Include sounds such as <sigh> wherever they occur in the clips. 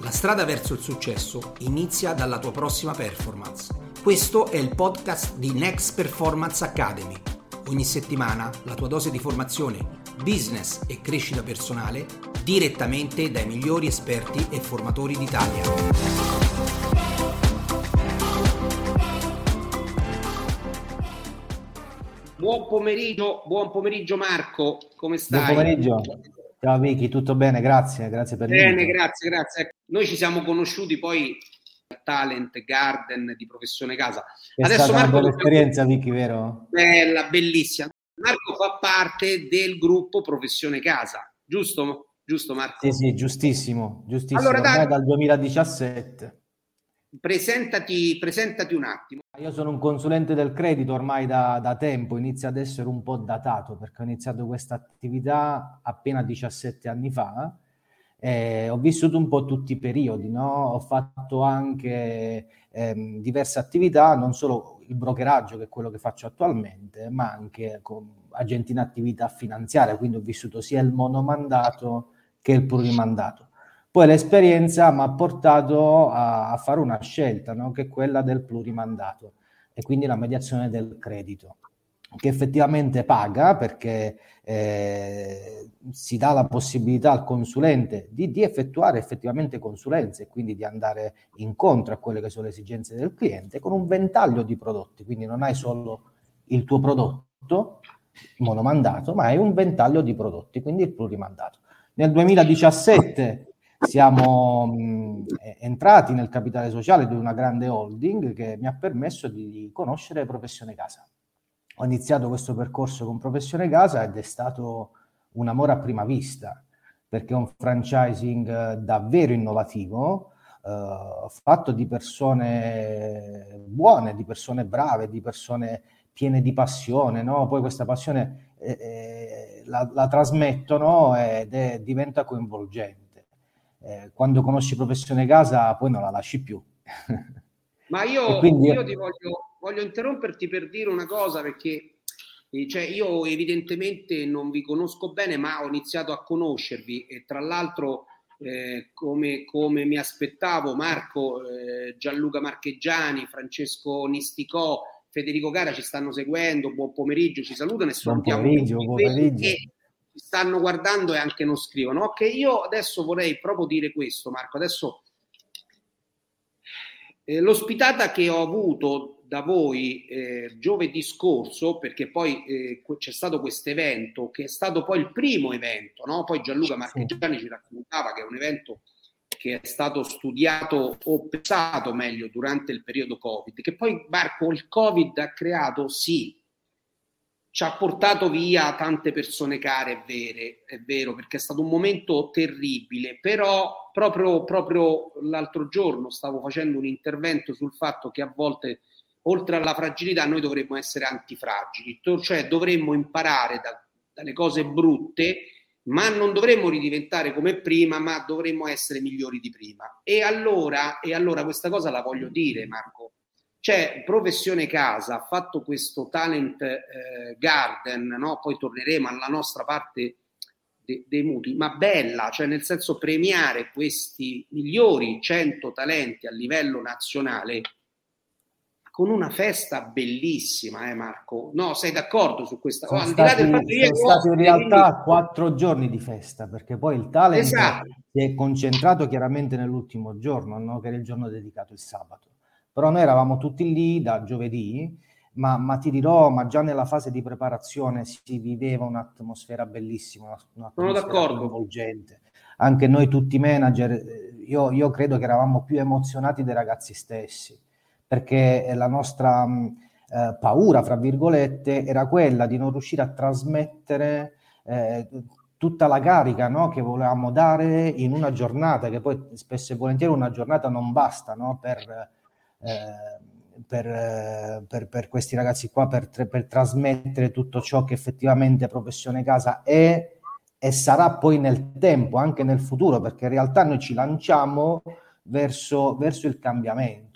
La strada verso il successo inizia dalla tua prossima performance. Questo è il podcast di Next Performance Academy. Ogni settimana la tua dose di formazione, business e crescita personale direttamente dai migliori esperti e formatori d'Italia. Buon pomeriggio, buon pomeriggio Marco, come stai? Buon pomeriggio. Ciao Vicky, tutto bene? Grazie, grazie per Bene, l'invito. grazie, grazie. Noi ci siamo conosciuti poi al Talent Garden di Professione Casa. È Adesso stata Marco, una bella esperienza, Vicky, vero? Bella, bellissima. Marco fa parte del gruppo Professione Casa, giusto? Giusto Marco? Sì, sì, giustissimo, giustissimo. Allora, dai, dal 2017. Presentati, presentati un attimo. Io sono un consulente del credito ormai da, da, tempo, inizia ad essere un po' datato perché ho iniziato questa attività appena 17 anni fa. Eh, ho vissuto un po' tutti i periodi, no? ho fatto anche ehm, diverse attività, non solo il brokeraggio che è quello che faccio attualmente, ma anche con agenti in attività finanziaria, quindi ho vissuto sia il monomandato che il plurimandato. Poi l'esperienza mi ha portato a, a fare una scelta, no? che è quella del plurimandato e quindi la mediazione del credito, che effettivamente paga perché eh, si dà la possibilità al consulente di, di, effettuare effettivamente consulenze e quindi di andare incontro a quelle che sono le esigenze del cliente con un ventaglio di prodotti, quindi non hai solo il tuo prodotto monomandato, ma hai un ventaglio di prodotti, quindi il plurimandato. Nel 2017 siamo mh, entrati nel capitale sociale di una grande holding che mi ha permesso di conoscere Professione Casa. Ho iniziato questo percorso con Professione Casa ed è stato un amore a prima vista, perché è un franchising davvero innovativo, eh, fatto di persone buone, di persone brave, di persone piene di passione, no? Poi questa passione eh, eh, la, la, trasmettono ed è, diventa coinvolgente eh, quando conosci professione casa poi non la lasci più. <laughs> Ma io, quindi... io ti voglio, voglio, interromperti per dire una cosa perché eh, cioè io evidentemente non vi conosco bene ma ho iniziato a conoscervi e tra l'altro eh, come, come, mi aspettavo Marco, eh, Gianluca Marcheggiani, Francesco Nisticò, Federico Cara ci stanno seguendo, buon pomeriggio, ci salutano e salutiamo buon pomeriggio stanno guardando e anche non scrivono. Ok, io adesso vorrei proprio dire questo, Marco. Adesso eh, l'ospitata che ho avuto da voi eh, giovedì scorso, perché poi eh, c'è stato questo evento, che è stato poi il primo evento, no? Poi Gianluca Marchegiani ci raccontava che è un evento che è stato studiato o pensato meglio durante il periodo Covid, che poi Marco il Covid ha creato sì ci ha portato via tante persone care, è, vere, è vero, perché è stato un momento terribile, però proprio, proprio l'altro giorno stavo facendo un intervento sul fatto che a volte, oltre alla fragilità, noi dovremmo essere antifragili, cioè dovremmo imparare da, dalle cose brutte, ma non dovremmo ridiventare come prima, ma dovremmo essere migliori di prima. E allora, e allora questa cosa la voglio dire, Marco, c'è Professione Casa, ha fatto questo talent eh, garden, no? poi torneremo alla nostra parte de- dei mutui, ma bella, cioè nel senso premiare questi migliori 100 talenti a livello nazionale con una festa bellissima, eh Marco? No, sei d'accordo su questa cosa? Sono, stati, sono stati in realtà quindi... quattro giorni di festa, perché poi il talent esatto. si è concentrato chiaramente nell'ultimo giorno, no? che era il giorno dedicato il sabato però noi eravamo tutti lì da giovedì, ma, ma, ti dirò, ma già nella fase di preparazione si viveva un'atmosfera bellissima, un'atmosfera Sono d'accordo. coinvolgente. Anche noi tutti manager, io, io, credo che eravamo più emozionati dei ragazzi stessi, perché la nostra eh, paura, fra virgolette, era quella di non riuscire a trasmettere eh, tutta la carica no, che volevamo dare in una giornata, che poi spesso e volentieri una giornata non basta no, per eh, per, eh, per, per, questi ragazzi qua, per, per, trasmettere tutto ciò che effettivamente Professione Casa è e sarà poi nel tempo, anche nel futuro, perché in realtà noi ci lanciamo verso, verso il cambiamento.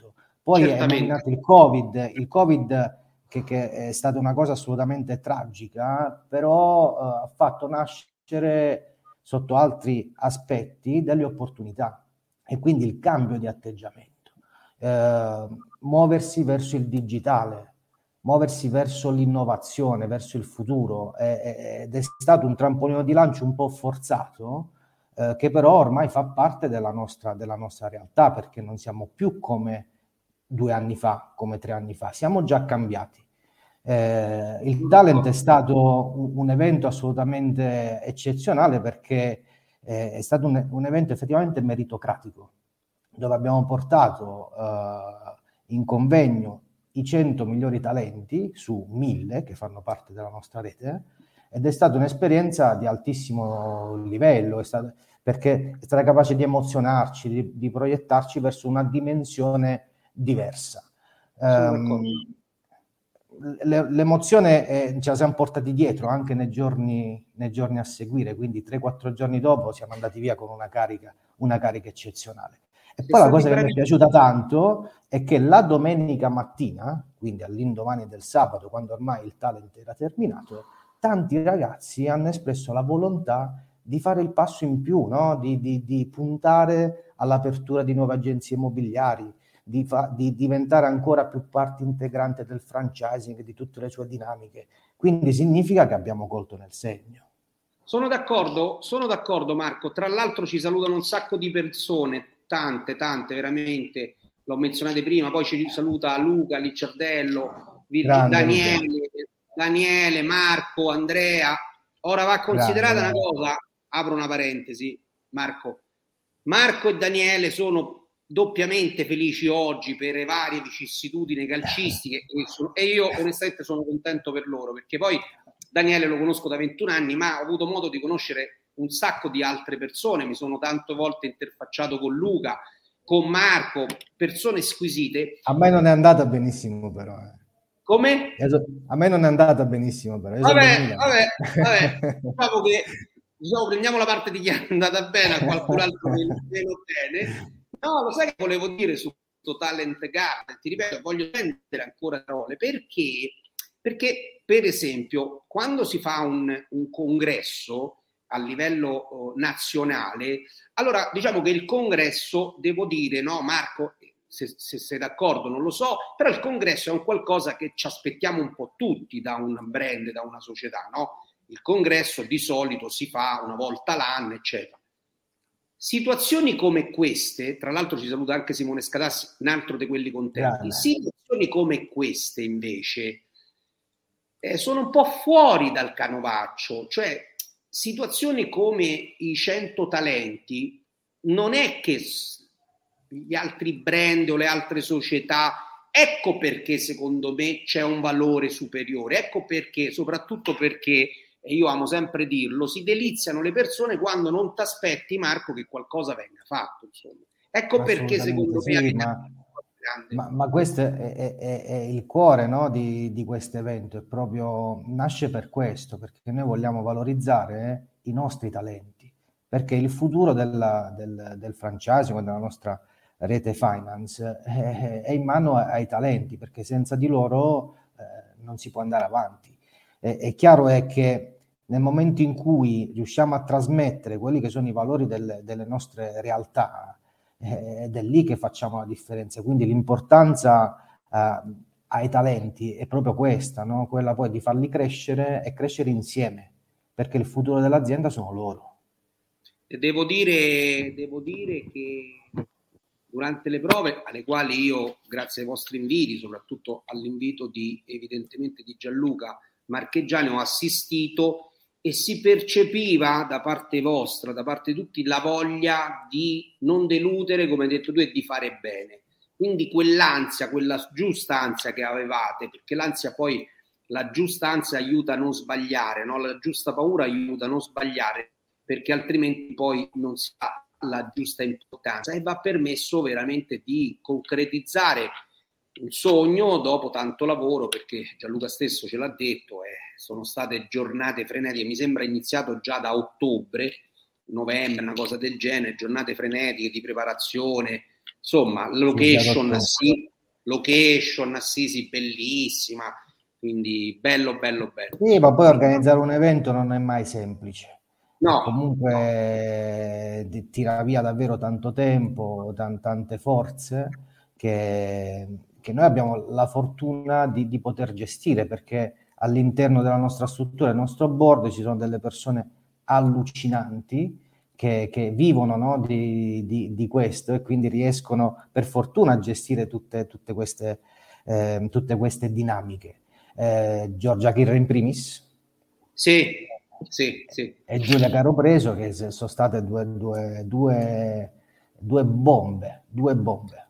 Poi Certamente. è nominato il Covid, il Covid che, che, è stata una cosa assolutamente tragica, però uh, ha fatto nascere sotto altri aspetti delle opportunità e quindi il cambio di atteggiamento, eh, muoversi verso il digitale, muoversi verso l'innovazione, verso il futuro, eh, ed è stato un trampolino di lancio un po' forzato, eh, che però ormai fa parte della nostra, della nostra realtà, perché non siamo più come due anni fa, come tre anni fa, siamo già cambiati. Eh, il talent è stato un, evento assolutamente eccezionale perché eh, è stato un, un, evento effettivamente meritocratico, dove abbiamo portato eh, in convegno i 100 migliori talenti su 1000 che fanno parte della nostra rete ed è stata un'esperienza di altissimo livello, è stata, perché è stata capace di emozionarci, di, di proiettarci verso una dimensione diversa. Um, l'emozione eh, ce la siamo portati dietro anche nei giorni, nei giorni a seguire, quindi 3-4 giorni dopo siamo andati via con una carica, una carica eccezionale. E poi la cosa che mi è piaciuta tanto è che la domenica mattina, quindi all'indomani del sabato, quando ormai il talent era terminato, tanti ragazzi hanno espresso la volontà di fare il passo in più, no? di, di, di puntare all'apertura di nuove agenzie immobiliari, di, fa, di diventare ancora più parte integrante del franchising, di tutte le sue dinamiche. Quindi significa che abbiamo colto nel segno. Sono d'accordo, sono d'accordo Marco. Tra l'altro ci salutano un sacco di persone, tante, tante veramente. L'ho menzionato prima, poi ci saluta Luca, Licciardello, Grande, Daniele, Daniele, Marco, Andrea. Ora va considerata Grande. una cosa, apro una parentesi, Marco. Marco e Daniele sono doppiamente felici oggi per le varie vicissitudini calcistiche e io onestamente sono contento per loro perché poi Daniele lo conosco da 21 anni ma ho avuto modo di conoscere un sacco di altre persone, mi sono tante volte interfacciato con Luca, con Marco, persone squisite. A me non è andata benissimo però. Eh. Come? A me non è andata benissimo però. Vabbè, vabbè, vabbè, <laughs> diciamo che diciamo, prendiamo la parte di chi è andata bene, a qualcun altro meno bene No, lo sai che volevo dire su Talent Garden? Ti ripeto, voglio prendere ancora parole perché, perché, per esempio, quando si fa un, un congresso a livello oh, nazionale, allora diciamo che il congresso, devo dire, no, Marco, se, se, sei d'accordo, non lo so, però il congresso è un qualcosa che ci aspettiamo un po' tutti da un brand, da una società, no? Il congresso di solito si fa una volta l'anno, eccetera. Situazioni come queste, tra l'altro ci saluta anche Simone Scadassi, un altro di quelli contenti, situazioni come queste invece eh, sono un po' fuori dal canovaccio, cioè situazioni come i 100 talenti non è che gli altri brand o le altre società, ecco perché secondo me c'è un valore superiore, ecco perché, soprattutto perché e io amo sempre dirlo, si deliziano le persone quando non ti aspetti, Marco, che qualcosa venga fatto. Insomma. Ecco perché secondo sì, me... Ma, ma, ma, questo è, è, è, è il cuore no, di, di questo evento, è proprio, nasce per questo, perché noi vogliamo valorizzare i nostri talenti, perché il futuro della, del, del franchising, della nostra rete finance, è, in mano ai talenti, perché senza di loro eh, non si può andare avanti. È, chiaro è che nel momento in cui riusciamo a trasmettere quelli che sono i valori del, delle nostre realtà, eh, ed è lì che facciamo la differenza. Quindi l'importanza eh, ai talenti è proprio questa, no? quella poi di farli crescere e crescere insieme, perché il futuro dell'azienda sono loro. Devo dire, devo dire che durante le prove, alle quali io, grazie ai vostri inviti, soprattutto all'invito di evidentemente di Gianluca Marcheggiani, ho assistito e si percepiva da parte vostra, da parte di tutti, la voglia di non deludere, come hai detto tu, e di fare bene. Quindi quell'ansia, quella giusta ansia che avevate, perché l'ansia poi, la giusta ansia aiuta a non sbagliare, no? la giusta paura aiuta a non sbagliare, perché altrimenti poi non si ha la giusta importanza e va permesso veramente di concretizzare un sogno dopo tanto lavoro, perché Gianluca stesso ce l'ha detto, eh, sono state giornate frenetiche, mi sembra iniziato già da ottobre, novembre, una cosa del genere, giornate frenetiche di preparazione, insomma, location, Assisi, location Assisi bellissima, quindi bello, bello, bello. Sì, ma poi organizzare un evento non è mai semplice. no, comunque no. tira via davvero tanto tempo, t- tante forze che, che, noi abbiamo la fortuna di, di poter gestire perché all'interno della nostra struttura, del nostro board, ci sono delle persone allucinanti che, che vivono no, di, di, di, questo e quindi riescono per fortuna a gestire tutte, tutte, queste, eh, tutte queste, dinamiche. Eh, Giorgia Kirra in primis. Sì, sì, sì. E Giulia Caropreso che sono state due, due, due, due bombe, due bombe.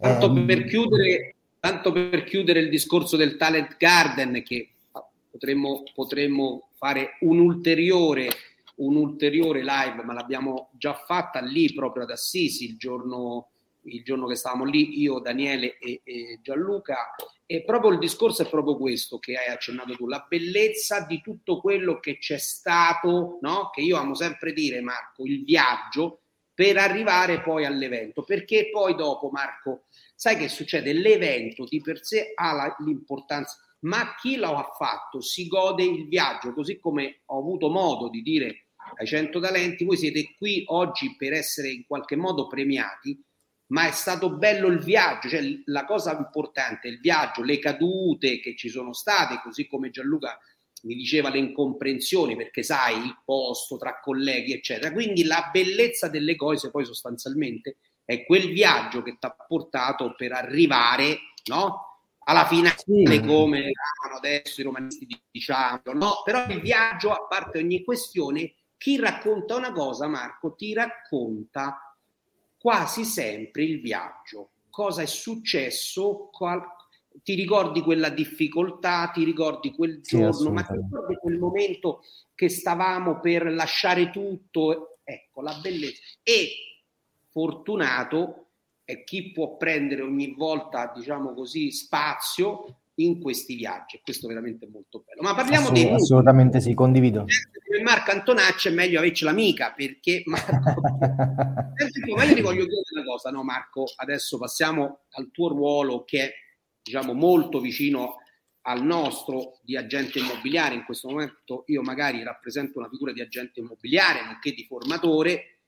Tanto eh, per chiudere tanto per chiudere il discorso del Talent Garden, che potremmo, potremmo fare un ulteriore, un ulteriore live, ma l'abbiamo già fatta lì proprio ad Assisi il giorno, il giorno che stavamo lì, io, Daniele e, e Gianluca. E proprio il discorso è proprio questo che hai accennato tu, la bellezza di tutto quello che c'è stato, no? che io amo sempre dire, Marco, il viaggio per arrivare poi all'evento, perché poi dopo, Marco, sai che succede? L'evento di per sé ha la, l'importanza, ma chi lo ha fatto si gode il viaggio, così come ho avuto modo di dire ai 100 talenti, voi siete qui oggi per essere in qualche modo premiati, ma è stato bello il viaggio, cioè la cosa importante è il viaggio, le cadute che ci sono state, così come Gianluca mi diceva le incomprensioni, perché sai, il posto tra colleghi, eccetera. Quindi la bellezza delle cose poi sostanzialmente è quel viaggio che ti ha portato per arrivare no? alla finale sì. come hanno adesso i romanisti diciamo, no? però il viaggio, a parte ogni questione, chi racconta una cosa, Marco, ti racconta quasi sempre il viaggio. Cosa è successo? Qual... Ti ricordi quella difficoltà, ti ricordi quel giorno, sì, ma ti ricordi quel momento che stavamo per lasciare tutto? Ecco, la bellezza. E fortunato è chi può prendere ogni volta, diciamo così, spazio in questi viaggi. Questo è veramente molto bello. Ma parliamo Assolut- dei Assolutamente sì, condivido. Marco Antonacci è meglio averci l'amica perché Marco... <laughs> ma io ti voglio dire una cosa, no Marco? Adesso passiamo al tuo ruolo che è, diciamo, molto vicino al nostro di agente immobiliare. In questo momento io magari rappresento una figura di agente immobiliare, nonché di formatore,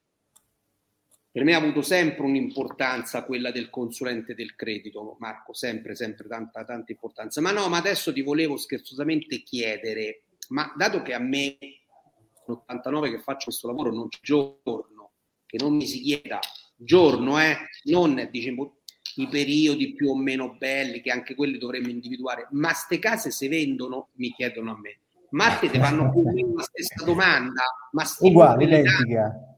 per me ha avuto sempre un'importanza quella del consulente del credito, Marco, sempre, sempre tanta, tanta importanza. Ma no, ma adesso ti volevo scherzosamente chiedere, ma dato che a me, l'89 che faccio questo lavoro, non giorno, che non mi si chieda giorno, eh, non diciamo i periodi più o meno belli, che anche quelli dovremmo individuare, ma ste case se vendono, mi chiedono a me. Ma te fanno più o meno la stessa domanda, ma uguale, identica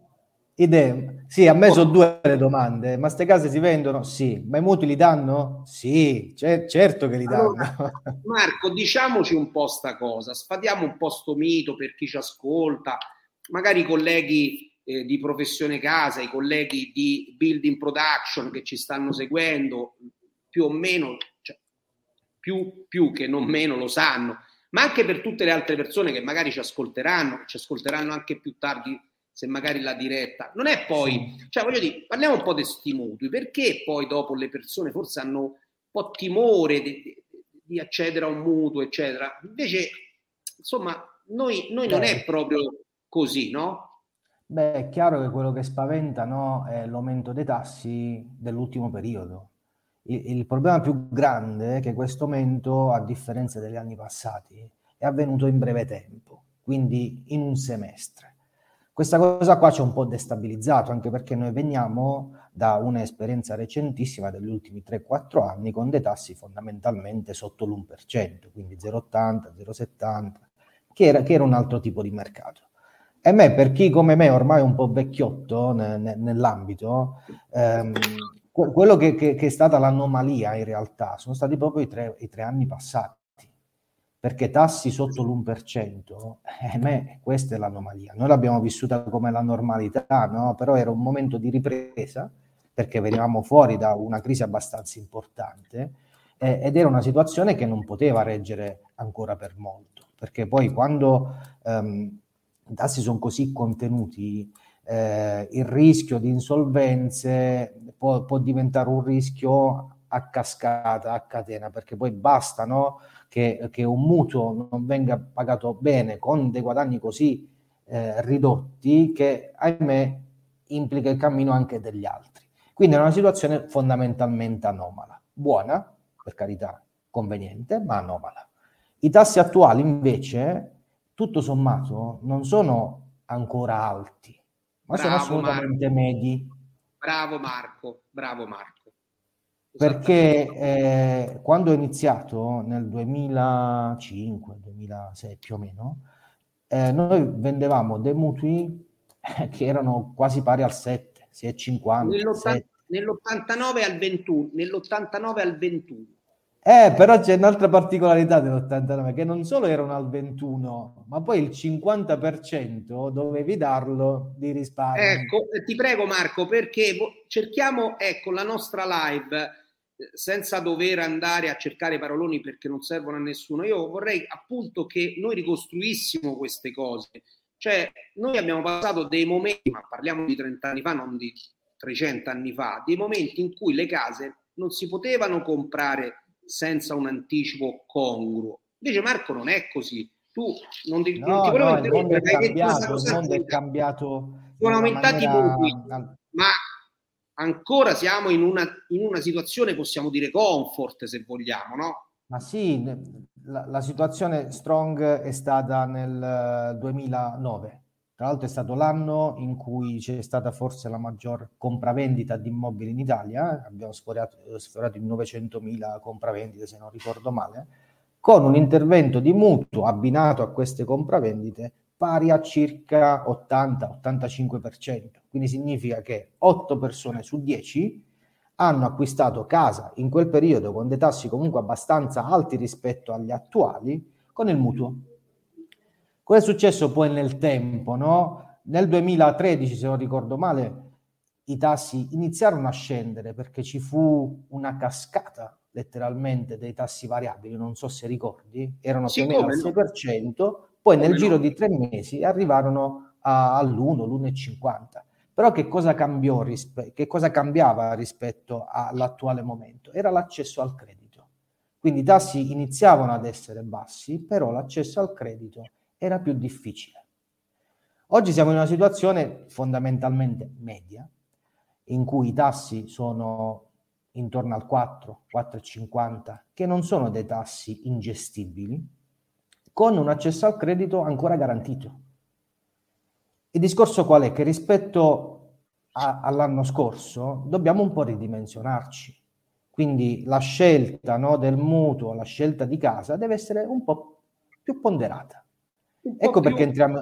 Idee. Sì, a me sono due le domande. Ma queste case si vendono? Sì. Ma i mutui li danno? Sì, c- certo che li danno. Allora, <laughs> Marco, diciamoci un po' sta cosa, sfadiamo un po' sto mito per chi ci ascolta, magari i colleghi eh, di professione casa, i colleghi di building production che ci stanno seguendo, più o meno, cioè, più, più che non meno lo sanno, ma anche per tutte le altre persone che magari ci ascolteranno, ci ascolteranno anche più tardi se magari la diretta, non è poi, cioè voglio dire, parliamo un po' di mutui, perché poi dopo le persone forse hanno un po' timore di, di accedere a un mutuo, eccetera. Invece, insomma, noi, noi non è proprio così, no? Beh, è chiaro che quello che spaventa no, è l'aumento dei tassi dell'ultimo periodo. Il, il, problema più grande è che questo aumento, a differenza degli anni passati, è avvenuto in breve tempo, quindi in un semestre. Questa cosa qua ci ha un po' destabilizzato, anche perché noi veniamo da un'esperienza recentissima degli ultimi 3-4 anni con dei tassi fondamentalmente sotto l'1%, quindi 0,80, 0,70, che era, che era un altro tipo di mercato. E me, per chi come me ormai è un po' vecchiotto ne, ne, nell'ambito, ehm, quello che, che, che, è stata l'anomalia in realtà sono stati proprio i tre, i tre anni passati perché tassi sotto l'1%, eh, me, questa è l'anomalia. Noi l'abbiamo vissuta come la normalità, no? però era un momento di ripresa, perché venivamo fuori da una crisi abbastanza importante, eh, ed era una situazione che non poteva reggere ancora per molto, perché poi quando ehm, i tassi sono così contenuti, eh, il rischio di insolvenze può, può diventare un rischio a cascata, a catena, perché poi basta no? che, che, un mutuo non venga pagato bene con dei guadagni così eh, ridotti che, ahimè, implica il cammino anche degli altri. Quindi è una situazione fondamentalmente anomala. Buona, per carità, conveniente, ma anomala. I tassi attuali invece, tutto sommato, non sono ancora alti, ma bravo, sono assolutamente Marco. medi. Bravo Marco, bravo Marco. Perché eh, quando ho iniziato nel 2005, 2006 più o meno, eh, noi vendevamo dei mutui che erano quasi pari al 7, 6,50. Nell'89 al 21, nell'89 al 21. Eh, però c'è un'altra particolarità dell'89, che non solo erano al 21, ma poi il 50% dovevi darlo di risparmio. Ecco, ti prego Marco, perché cerchiamo, ecco, la nostra live, eh, senza dover andare a cercare paroloni perché non servono a nessuno, io vorrei appunto che noi ricostruissimo queste cose. Cioè, noi abbiamo passato dei momenti, ma parliamo di 30 anni fa, non di 300 anni fa, dei momenti in cui le case non si potevano comprare senza un anticipo congruo. Invece Marco non è così. Tu non ti, no, non ti volevo no, il mondo è cambiato, il mondo è cambiato. Sono aumentati maniera... i voti, ma ancora siamo in una, in una situazione, possiamo dire, comfort se vogliamo, no? Ma sì, la, la situazione strong è stata nel 2009 tra l'altro è stato l'anno in cui c'è stata forse la maggior compravendita di immobili in Italia, abbiamo sforato, sforato i 900.000 compravendite se non ricordo male, con un intervento di mutuo abbinato a queste compravendite pari a circa 80-85%. Quindi significa che 8 persone su 10 hanno acquistato casa in quel periodo con dei tassi comunque abbastanza alti rispetto agli attuali con il mutuo. Cosa è successo poi nel tempo? No? Nel 2013, se non ricordo male, i tassi iniziarono a scendere perché ci fu una cascata letteralmente dei tassi variabili, non so se ricordi, erano sì, più o meno al 6%, no? poi come nel giro di tre mesi arrivarono a, all'1, l'1,50. Però che cosa, cambiò rispe- che cosa cambiava rispetto all'attuale momento? Era l'accesso al credito. Quindi i tassi iniziavano ad essere bassi, però l'accesso al credito era più difficile. Oggi siamo in una situazione fondamentalmente media, in cui i tassi sono intorno al 4, 4,50, che non sono dei tassi ingestibili, con un accesso al credito ancora garantito. Il discorso qual è? Che rispetto a, all'anno scorso dobbiamo un po' ridimensionarci. Quindi la scelta no, del mutuo, la scelta di casa deve essere un po' più ponderata. Ecco perché entriamo.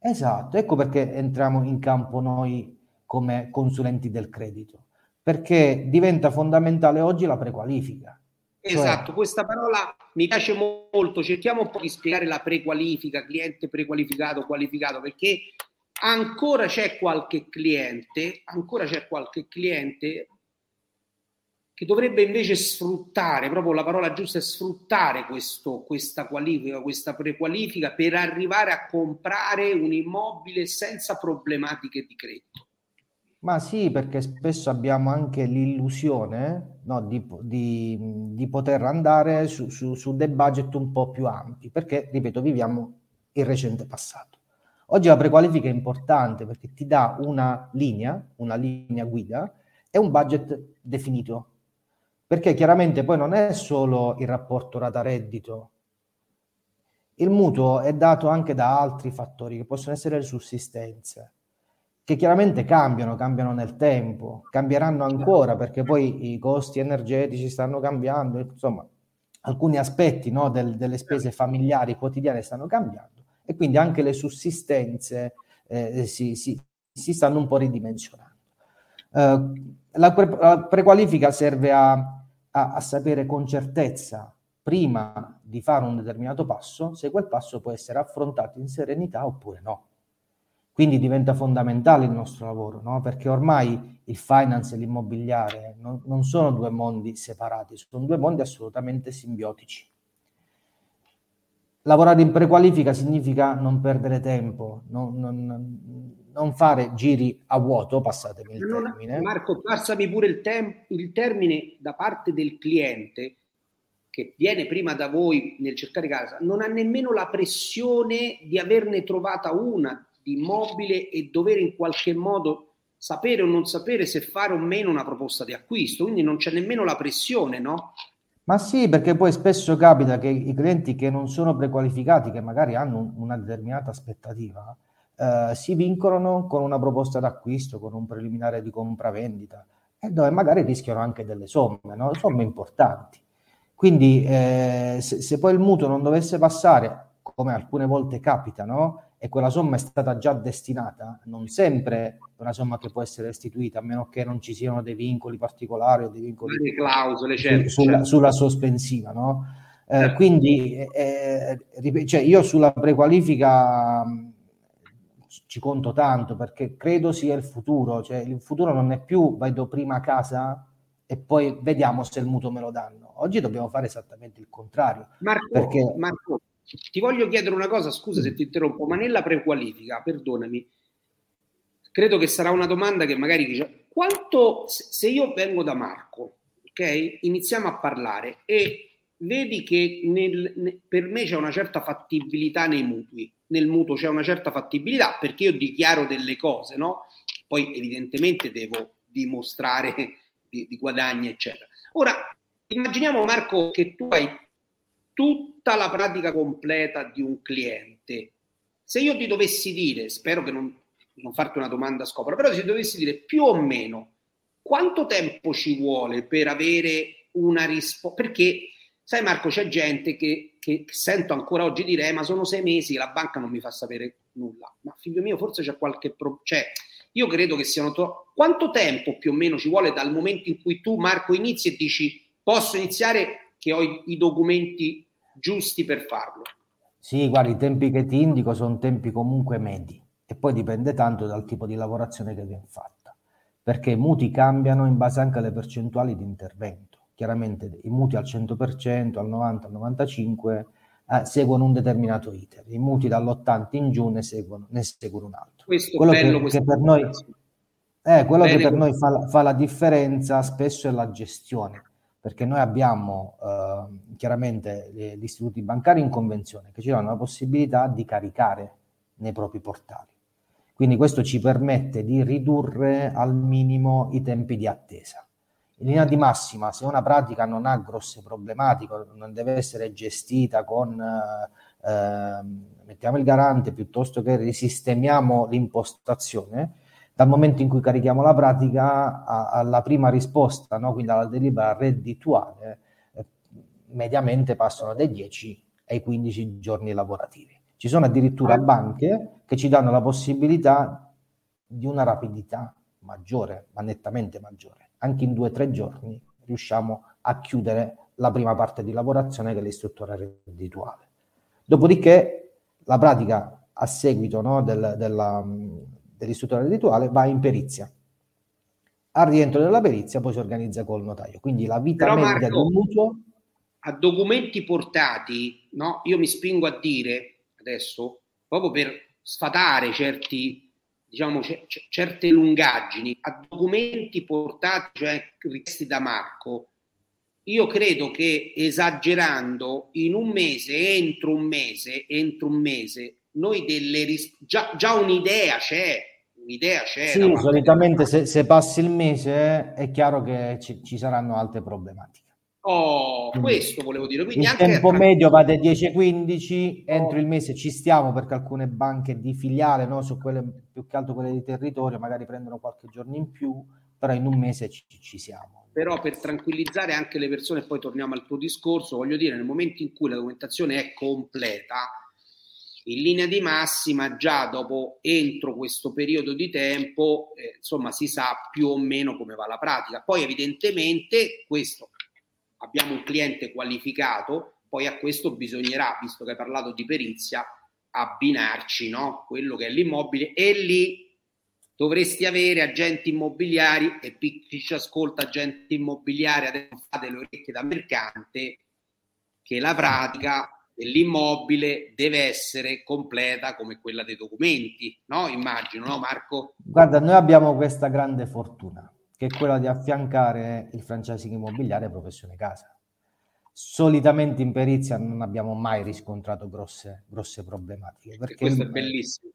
Esatto, ecco perché entriamo in campo noi come consulenti del credito, perché diventa fondamentale oggi la prequalifica. Cioè esatto, cioè... questa parola mi piace molto, cerchiamo un po' di spiegare la prequalifica, cliente prequalificato, qualificato, perché ancora c'è qualche cliente, ancora c'è qualche cliente che dovrebbe invece sfruttare, proprio la parola giusta è sfruttare questo, questa qualifica, questa prequalifica per arrivare a comprare un immobile senza problematiche di credito. Ma sì, perché spesso abbiamo anche l'illusione no, di, di, di, poter andare su, su, su dei budget un po' più ampi, perché, ripeto, viviamo il recente passato. Oggi la prequalifica è importante perché ti dà una linea, una linea guida e un budget definito perché chiaramente poi non è solo il rapporto rata-reddito, il mutuo è dato anche da altri fattori che possono essere le sussistenze, che chiaramente cambiano, cambiano nel tempo, cambieranno ancora perché poi i costi energetici stanno cambiando, insomma, alcuni aspetti no, del, delle spese familiari quotidiane stanno cambiando e quindi anche le sussistenze eh, si, si, si, stanno un po' ridimensionando. Uh, la, pre- la prequalifica serve a a, a sapere con certezza prima di fare un determinato passo se quel passo può essere affrontato in serenità oppure no. Quindi diventa fondamentale il nostro lavoro, no? perché ormai il finance e l'immobiliare non, non, sono due mondi separati, sono due mondi assolutamente simbiotici. Lavorare in prequalifica significa non perdere tempo, non, non, non fare giri a vuoto, passatemi il termine. Marco, passami pure il, tem- il termine da parte del cliente. che viene prima da voi nel cercare casa non ha nemmeno la pressione di averne trovata una di immobile e dover in qualche modo sapere o non sapere se fare o meno una proposta di acquisto, quindi non c'è nemmeno la pressione, no? Ma sì, perché poi spesso capita che i clienti che non sono prequalificati, che magari hanno una determinata aspettativa, eh, si vincono con una proposta d'acquisto, con un preliminare di compravendita, e dove magari rischiano anche delle somme, no? somme importanti. Quindi eh, se, se, poi il mutuo non dovesse passare, come alcune volte capita, no? e quella somma è stata già destinata, non sempre è una somma che può essere restituita, a meno che non ci siano dei vincoli particolari o dei vincoli delle clausole, certo, su, sulla, certo. sulla, sospensiva. No? Eh, certo. Quindi eh, eh cioè io sulla prequalifica ci conto tanto perché credo sia il futuro, cioè il futuro non è più vedo prima a casa e poi vediamo se il mutuo me lo danno. Oggi dobbiamo fare esattamente il contrario. Marco, perché... Marco ti voglio chiedere una cosa, scusa se ti interrompo, ma nella prequalifica, perdonami, credo che sarà una domanda che magari dice, quanto, se io vengo da Marco, ok, iniziamo a parlare e vedi che nel, ne, per me c'è una certa fattibilità nei mutui, nel mutuo c'è una certa fattibilità perché io dichiaro delle cose, no? Poi evidentemente devo dimostrare di, di guadagni, eccetera. Ora, immaginiamo Marco che tu hai tutta la pratica completa di un cliente. Se io ti dovessi dire, spero che non, non farti una domanda scopra, però se ti dovessi dire più o meno quanto tempo ci vuole per avere una risposta, perché sai Marco c'è gente che, che, sento ancora oggi dire eh, ma sono sei mesi la banca non mi fa sapere nulla, ma figlio mio forse c'è qualche problema, cioè io credo che siano to- quanto tempo più o meno ci vuole dal momento in cui tu Marco inizi e dici posso iniziare che ho i, i documenti giusti per farlo. Sì, guarda, i tempi che ti indico sono tempi comunque medi e poi dipende tanto dal tipo di lavorazione che viene fatta, perché i mutui cambiano in base anche alle percentuali di intervento. Chiaramente i mutui al 100%, al 90%, al 95% eh, seguono un determinato iter, i mutui dall'80 in giù ne seguono, ne seguono un altro. Questo quello bello, che, che per noi, eh, quello che per noi fa, fa la differenza spesso è la gestione perché noi abbiamo eh, chiaramente gli istituti bancari in convenzione che ci danno la possibilità di caricare nei propri portali. Quindi questo ci permette di ridurre al minimo i tempi di attesa. In linea di massima, se una pratica non ha grosse problematiche, non deve essere gestita con, eh, ehm, mettiamo il garante piuttosto che risistemiamo l'impostazione, dal momento in cui carichiamo la pratica alla prima risposta, no? quindi alla delibera reddituale, eh, mediamente passano dai 10 ai 15 giorni lavorativi. Ci sono addirittura banche che ci danno la possibilità di una rapidità maggiore, ma nettamente maggiore. Anche in due o tre giorni riusciamo a chiudere la prima parte di lavorazione che è l'istruttore reddituale. Dopodiché la pratica a seguito no, del, della, dell'istruttore reddituale va in perizia. Al rientro della perizia poi si organizza col notaio. Quindi la vita Però media Marco, del mutuo... A documenti portati, no? io mi spingo a dire adesso, proprio per sfatare certi, diciamo, c- c- certe lungaggini, a documenti portati, cioè richiesti da Marco, io credo che esagerando in un mese, entro un mese, entro un mese, noi delle ris- già, già un'idea c'è, un'idea c'è. Sì, solitamente se, se, passi il mese è chiaro che ci, ci saranno altre problematiche. Oh, questo volevo dire. Quindi il tempo medio va dai 10 ai 15, oh. entro il mese ci stiamo perché alcune banche di filiale, no, su quelle più che altro quelle di territorio, magari prendono qualche giorno in più, però in un mese ci, ci siamo. Però per tranquillizzare anche le persone, poi torniamo al tuo discorso, voglio dire, nel momento in cui la documentazione è completa, in linea di massima già dopo entro questo periodo di tempo eh, insomma si sa più o meno come va la pratica poi evidentemente questo abbiamo un cliente qualificato poi a questo bisognerà visto che hai parlato di perizia abbinarci no? quello che è l'immobile e lì dovresti avere agenti immobiliari e chi ci ascolta agenti immobiliari adesso fate le orecchie da mercante che la pratica l'immobile deve essere completa come quella dei documenti, no? Immagino, no Marco? Guarda, noi abbiamo questa grande fortuna, che è quella di affiancare il franchising immobiliare a professione casa. solitamente in perizia non abbiamo mai riscontrato grosse, grosse problematiche. Perché, questo è bellissimo.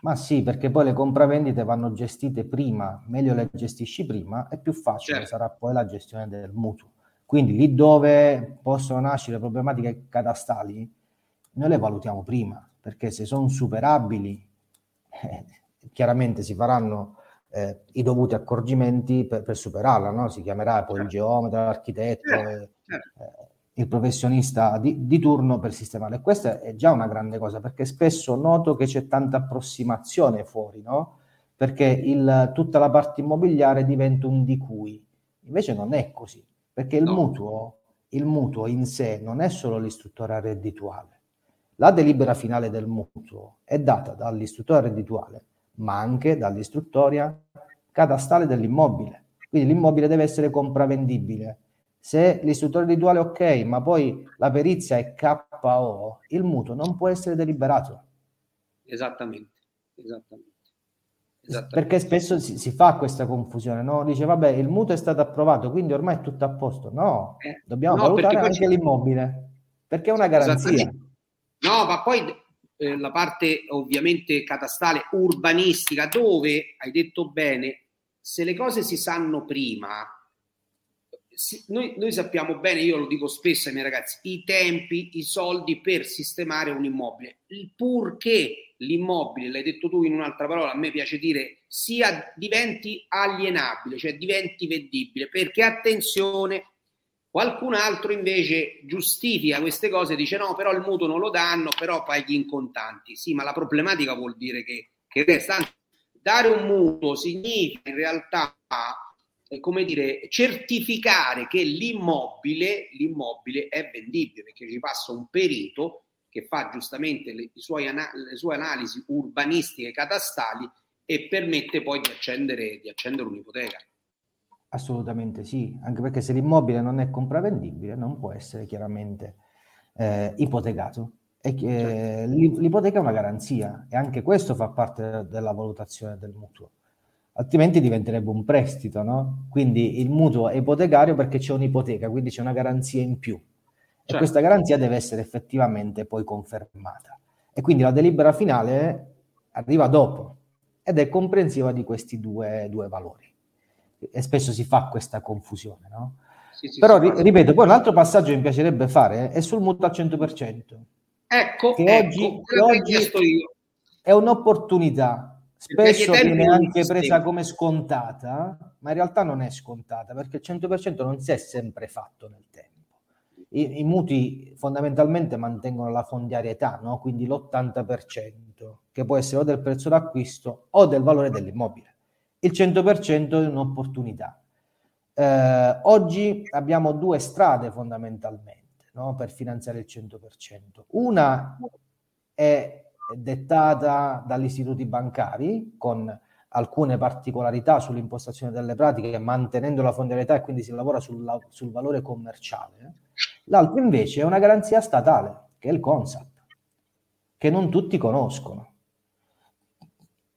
Ma sì, perché poi le compravendite vanno gestite prima, meglio le gestisci prima e più facile certo. sarà poi la gestione del mutuo. Quindi lì dove possono nascere problematiche catastali, noi le valutiamo prima, perché se sono superabili, eh, <laughs> chiaramente si faranno eh, i dovuti accorgimenti per, per superarla, no? si chiamerà poi certo. il geometra, l'architetto, certo. Eh, certo. Eh, il professionista di, di, turno per sistemare. E questa è già una grande cosa, perché spesso noto che c'è tanta approssimazione fuori, no? perché il, tutta la parte immobiliare diventa un di cui. Invece non è così, perché il, no. mutuo, il mutuo in sé non è solo l'istruttore reddituale. La delibera finale del mutuo è data dall'istruttore reddituale, ma anche dall'istruttoria catastale dell'immobile. Quindi l'immobile deve essere compravendibile se l'istruttore rituale è ok, ma poi la perizia è KO, il mutuo non può essere deliberato. Esattamente, esattamente. esattamente. Perché spesso si, si, fa questa confusione, no? Dice, vabbè, il mutuo è stato approvato, quindi ormai è tutto a posto. No, eh, dobbiamo no, valutare anche l'immobile, perché è una garanzia. No, ma poi eh, la parte ovviamente catastale, urbanistica, dove, hai detto bene, se le cose si sanno prima, noi, noi, sappiamo bene, io lo dico spesso ai miei ragazzi, i tempi, i soldi per sistemare un immobile, purché l'immobile, l'hai detto tu in un'altra parola, a me piace dire, sia diventi alienabile, cioè diventi vendibile, perché attenzione, qualcun altro invece giustifica queste cose, dice no, però il mutuo non lo danno, però paghi in contanti. Sì, ma la problematica vuol dire che, che resta, dare un mutuo significa in realtà come dire, certificare che l'immobile, l'immobile è vendibile, perché ci passa un perito che fa giustamente le, suoi, le sue analisi urbanistiche catastali e permette poi di accendere, di accendere un'ipoteca. Assolutamente sì, anche perché se l'immobile non è compravendibile non può essere chiaramente eh, ipotecato. E, eh, l'ipoteca è una garanzia e anche questo fa parte della valutazione del mutuo altrimenti diventerebbe un prestito, no? Quindi il mutuo è ipotecario perché c'è un'ipoteca, quindi c'è una garanzia in più. Certo. E questa garanzia deve essere effettivamente poi confermata. E quindi la delibera finale arriva dopo ed è comprensiva di questi due, due valori. E spesso si fa questa confusione, no? Sì, sì, Però, ri- ripeto, poi un altro passaggio che mi piacerebbe fare è sul mutuo al 100%. Ecco, che ecco, oggi, che oggi è un'opportunità spesso viene anche presa come scontata, ma in realtà non è scontata perché il 100% non si è sempre fatto nel tempo. I, i mutui fondamentalmente mantengono la fondiarietà, no? quindi l'80%, che può essere o del prezzo d'acquisto o del valore dell'immobile. Il 100% è un'opportunità. Eh, oggi abbiamo due strade fondamentalmente no? per finanziare il 100%. Una è dettata dagli istituti bancari con alcune particolarità sull'impostazione delle pratiche, mantenendo la fondiarietà e quindi si lavora sul, sul valore commerciale. L'altro invece è una garanzia statale, che è il CONSAP, che non tutti conoscono.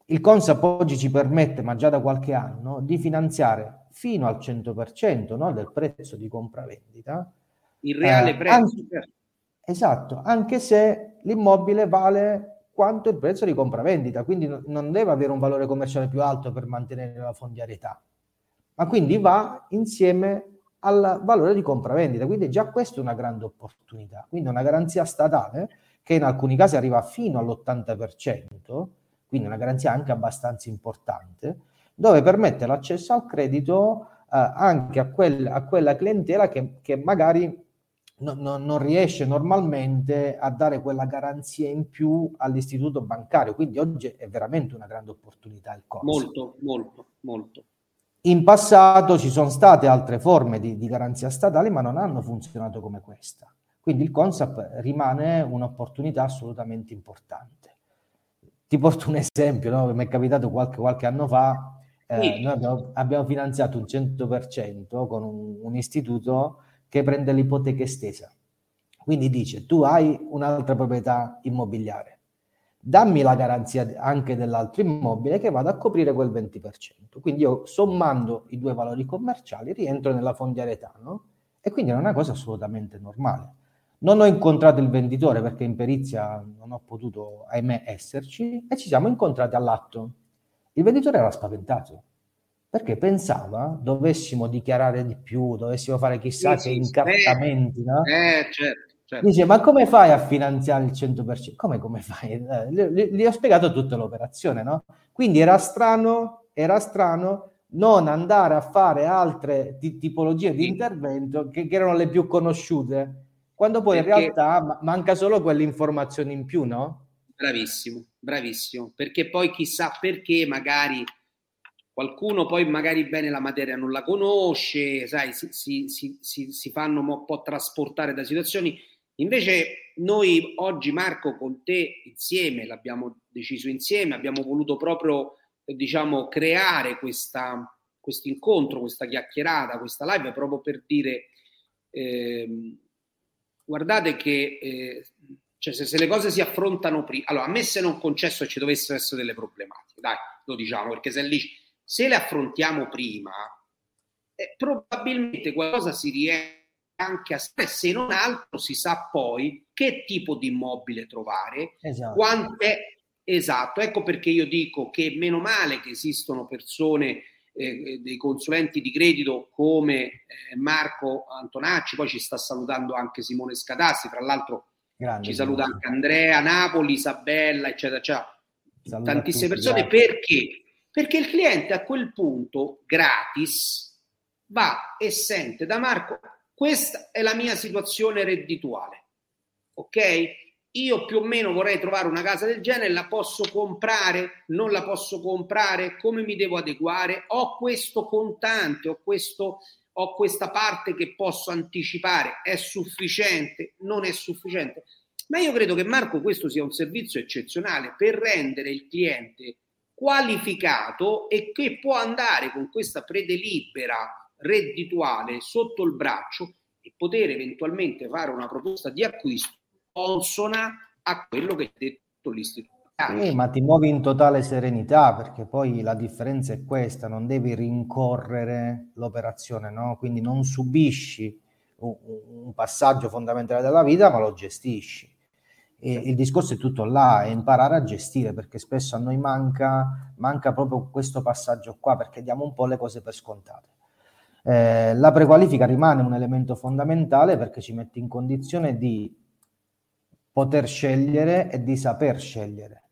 Il CONSAP oggi ci permette, ma già da qualche anno, di finanziare fino al 100% no, del prezzo di compravendita. Il reale eh, prezzo. Anche, certo. esatto, anche se l'immobile vale quanto il prezzo di compravendita, quindi non deve avere un valore commerciale più alto per mantenere la fondiarietà, ma quindi va insieme al valore di compravendita, quindi già questa è una grande opportunità, quindi una garanzia statale che in alcuni casi arriva fino all'80%, quindi una garanzia anche abbastanza importante, dove permette l'accesso al credito eh, anche a, quel, a, quella clientela che, che magari no, no, non riesce normalmente a dare quella garanzia in più all'istituto bancario. Quindi oggi è veramente una grande opportunità il CONSAP. Molto, molto, molto. In passato ci sono state altre forme di, di garanzia statale, ma non hanno funzionato come questa. Quindi il CONSAP rimane un'opportunità assolutamente importante. Ti porto un esempio, no? mi è capitato qualche, qualche anno fa, eh, sì. noi abbiamo, abbiamo, finanziato un 100% con un, un istituto che prende l'ipoteca estesa. Quindi dice, tu hai un'altra proprietà immobiliare, dammi la garanzia anche dell'altro immobile che vada a coprire quel 20%. Quindi io sommando i due valori commerciali rientro nella fondiarietà, no? E quindi è una cosa assolutamente normale. Non ho incontrato il venditore perché in perizia non ho potuto, ahimè, esserci e ci siamo incontrati all'atto. Il venditore era spaventato perché pensava dovessimo dichiarare di più, dovessimo fare chissà sì, che sì, incattamenti, eh, no? Eh, certo, certo. Dice, ma come fai a finanziare il 100%? Come, come fai? Eh, gli ho spiegato tutta l'operazione, no? Quindi era strano, era strano non andare a fare altre t- tipologie di intervento che, che, erano le più conosciute, quando poi perché... in realtà manca solo quell'informazione in più, no? Bravissimo, bravissimo, perché poi chissà perché magari qualcuno poi magari bene la materia non la conosce, sai, si, si, si, si fanno un po' trasportare da situazioni. Invece noi oggi Marco con te insieme, l'abbiamo deciso insieme, abbiamo voluto proprio diciamo, creare questo incontro, questa chiacchierata, questa live proprio per dire eh, guardate che eh, cioè se, se, le cose si affrontano prima, allora a me se non concesso ci dovessero essere delle problematiche, dai, lo diciamo, perché se, lì, se le affrontiamo prima, eh, probabilmente qualcosa si riesce anche a se non altro si sa poi che tipo di immobile trovare, esatto. quante, Esatto, ecco perché io dico che meno male che esistono persone, eh, eh, dei consulenti di credito come eh, Marco Antonacci, poi ci sta salutando anche Simone Scadassi, tra l'altro Grande, ci saluta anche Andrea Napoli, Isabella, eccetera, eccetera. Saluta tantissime persone grazie. perché? Perché il cliente a quel punto gratis va e sente da Marco questa è la mia situazione reddituale. Ok? Io più o meno vorrei trovare una casa del genere, la posso comprare, non la posso comprare, come mi devo adeguare, ho questo contante, ho, questo, ho questa parte che posso anticipare, è sufficiente, non è sufficiente. Ma io credo che Marco questo sia un servizio eccezionale per rendere il cliente qualificato e che può andare con questa predelibera reddituale sotto il braccio e poter eventualmente fare una proposta di acquisto consona a quello che ha detto l'istituto. Sì, ma ti muovi in totale serenità perché poi la differenza è questa, non devi rincorrere l'operazione, no? quindi non subisci un, un passaggio fondamentale della vita, ma lo gestisci. E il discorso è tutto là, è imparare a gestire, perché spesso a noi manca, manca proprio questo passaggio qua, perché diamo un po' le cose per scontate. Eh, la prequalifica rimane un elemento fondamentale perché ci mette in condizione di poter scegliere e di saper scegliere,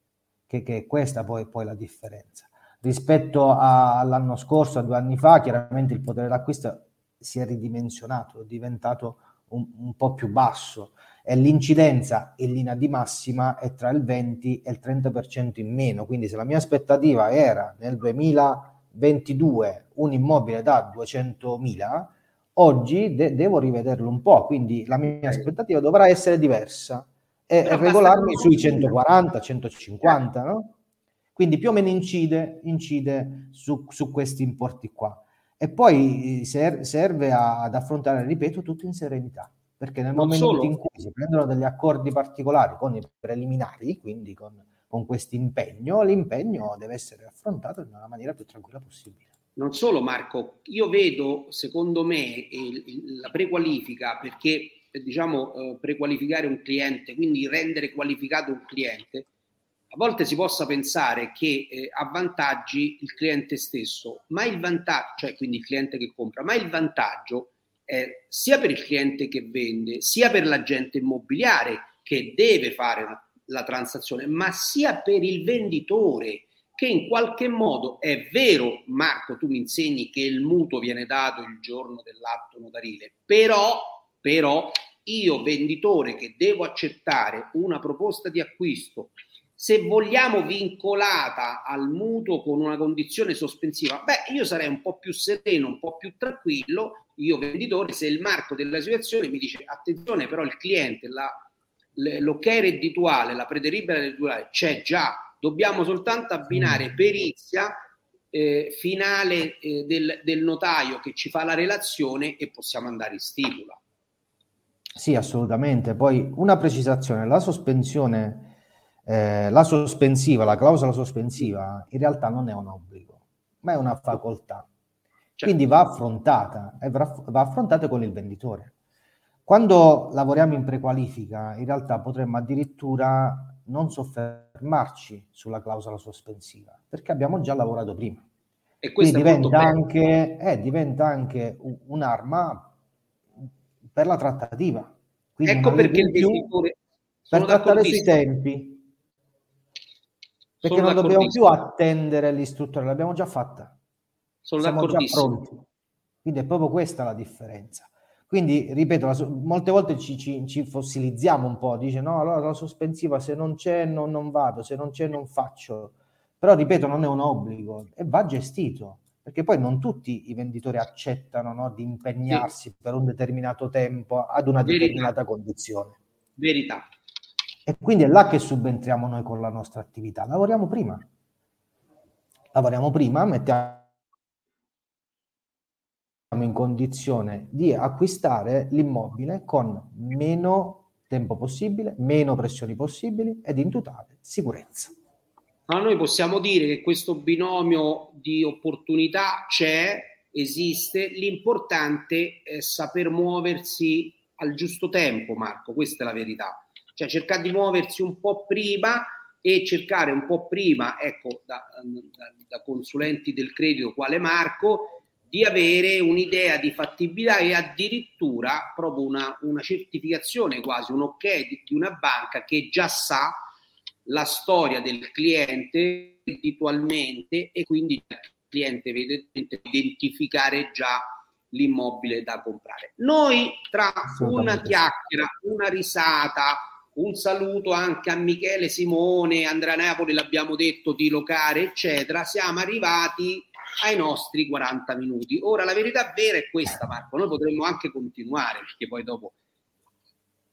che, che questa poi, poi la differenza. Rispetto a, all'anno scorso, a due anni fa, chiaramente il potere d'acquisto si è ridimensionato, è diventato un, un po' più basso e l'incidenza in linea di massima è tra il 20 e il 30% in meno. Quindi se la mia aspettativa era nel 2022 un immobile da 200.000, oggi de- devo rivederlo un po', quindi la mia aspettativa dovrà essere diversa e Però regolarmi sui 140, 150, no? Quindi più o meno incide, incide su, su questi importi qua. E poi ser- serve a, ad affrontare, ripeto, tutto in serenità, perché nel non momento solo. in cui si prendono degli accordi particolari con i preliminari, quindi con, con questo impegno, l'impegno deve essere affrontato nella maniera più tranquilla possibile. Non solo Marco, io vedo, secondo me, il, il, la prequalifica perché diciamo, eh, prequalificare un cliente, quindi rendere qualificato un cliente, a volte si possa pensare che eh, avvantaggi il cliente stesso, ma il vantaggio, cioè quindi il cliente che compra, ma il vantaggio è sia per il cliente che vende, sia per l'agente immobiliare che deve fare la transazione, ma sia per il venditore che in qualche modo è vero, Marco, tu mi insegni che il mutuo viene dato il giorno dell'atto notarile, però però io venditore che devo accettare una proposta di acquisto, se vogliamo vincolata al mutuo con una condizione sospensiva, beh, io sarei un po' più sereno, un po' più tranquillo, io venditore, se il marco della situazione mi dice attenzione, però il cliente, la, l'ok reddituale, la preteribera reddituale c'è già, dobbiamo soltanto abbinare mm. perizia eh, finale eh, del, del notaio che ci fa la relazione e possiamo andare in stipula. Sì, assolutamente. Poi una precisazione, la sospensione, eh, la sospensiva, la clausola sospensiva in realtà non è un obbligo, ma è una facoltà. Certo. Quindi va affrontata e va affrontata con il venditore. Quando lavoriamo in prequalifica, in realtà potremmo addirittura non soffermarci sulla clausola sospensiva, perché abbiamo già lavorato prima. E questo diventa anche, eh, diventa anche un'arma per la trattativa. Quindi ecco perché il venditore per trattare sui tempi. Perché sono non dobbiamo più attendere l'istruttore, l'abbiamo già fatta. Sono Siamo già pronti. Quindi è proprio questa la differenza. Quindi, ripeto, la, molte volte ci, ci, ci, fossilizziamo un po', dice no, allora la sospensiva se non c'è non, non vado, se non c'è non faccio. Però, ripeto, non è un obbligo e va gestito, perché poi non tutti i venditori accettano no, di impegnarsi sì. per un determinato tempo ad una Verità. determinata condizione. Verità. E quindi è là che subentriamo noi con la nostra attività. Lavoriamo prima. Lavoriamo prima, mettiamo in condizione di acquistare l'immobile con meno tempo possibile, meno pressioni possibili ed in totale sicurezza. Ma noi possiamo dire che questo binomio di opportunità c'è, esiste, l'importante è saper muoversi al giusto tempo, Marco, questa è la verità. Cioè cercare di muoversi un po' prima e cercare un po' prima, ecco, da, da, da consulenti del credito quale Marco, di avere un'idea di fattibilità e addirittura proprio una, una certificazione, quasi un ok di, di, una banca che già sa la storia del cliente abitualmente e quindi il cliente vede identificare già l'immobile da comprare. Noi tra una chiacchiera, una risata, un saluto anche a Michele Simone, Andrea Napoli, l'abbiamo detto di locare, eccetera, siamo arrivati ai nostri 40 minuti. Ora la verità vera è questa, Marco, noi potremmo anche continuare, perché poi dopo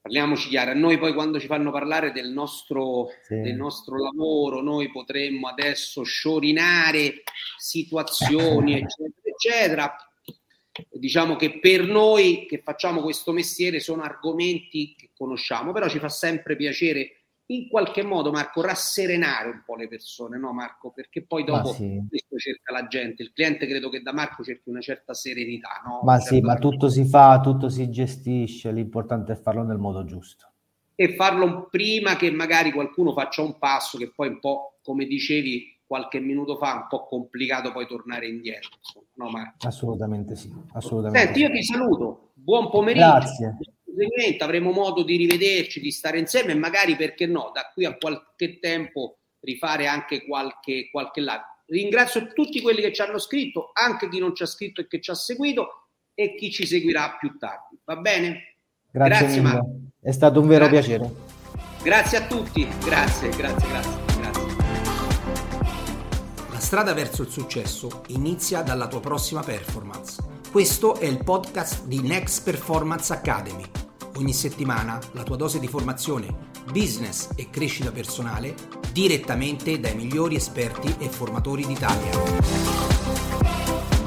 parliamoci chiaro, a noi poi quando ci fanno parlare del nostro, sì. del nostro lavoro, noi potremmo adesso sciorinare situazioni, <laughs> eccetera, eccetera. Diciamo che per noi che facciamo questo mestiere sono argomenti che conosciamo, però ci fa sempre piacere in qualche modo, Marco, rasserenare un po' le persone, no Marco? Perché poi dopo sì. questo cerca la gente. Il cliente credo che da Marco cerchi una certa serenità, no? Ma sì, ma tutto si fa, tutto si gestisce, l'importante è farlo nel modo giusto. E farlo prima che magari qualcuno faccia un passo che poi un po', come dicevi qualche minuto fa, un po' complicato poi tornare indietro. Insomma, no, Marco? Assolutamente sì, assolutamente. Senti, io ti saluto, buon pomeriggio. Grazie proseguimento avremo modo di rivederci, di stare insieme e magari, perché no, da qui a qualche tempo rifare anche qualche, qualche live. Ringrazio tutti quelli che ci hanno scritto, anche chi non ci ha scritto e che ci ha seguito e chi ci seguirà più tardi. Va bene? Grazie, grazie Marco. È stato un vero grazie. piacere. Grazie a tutti, grazie, grazie, grazie, grazie. La strada verso il successo inizia dalla tua prossima performance. Questo è il podcast di Next Performance Academy ogni settimana la tua dose di formazione, business e crescita personale direttamente dai migliori esperti e formatori d'Italia.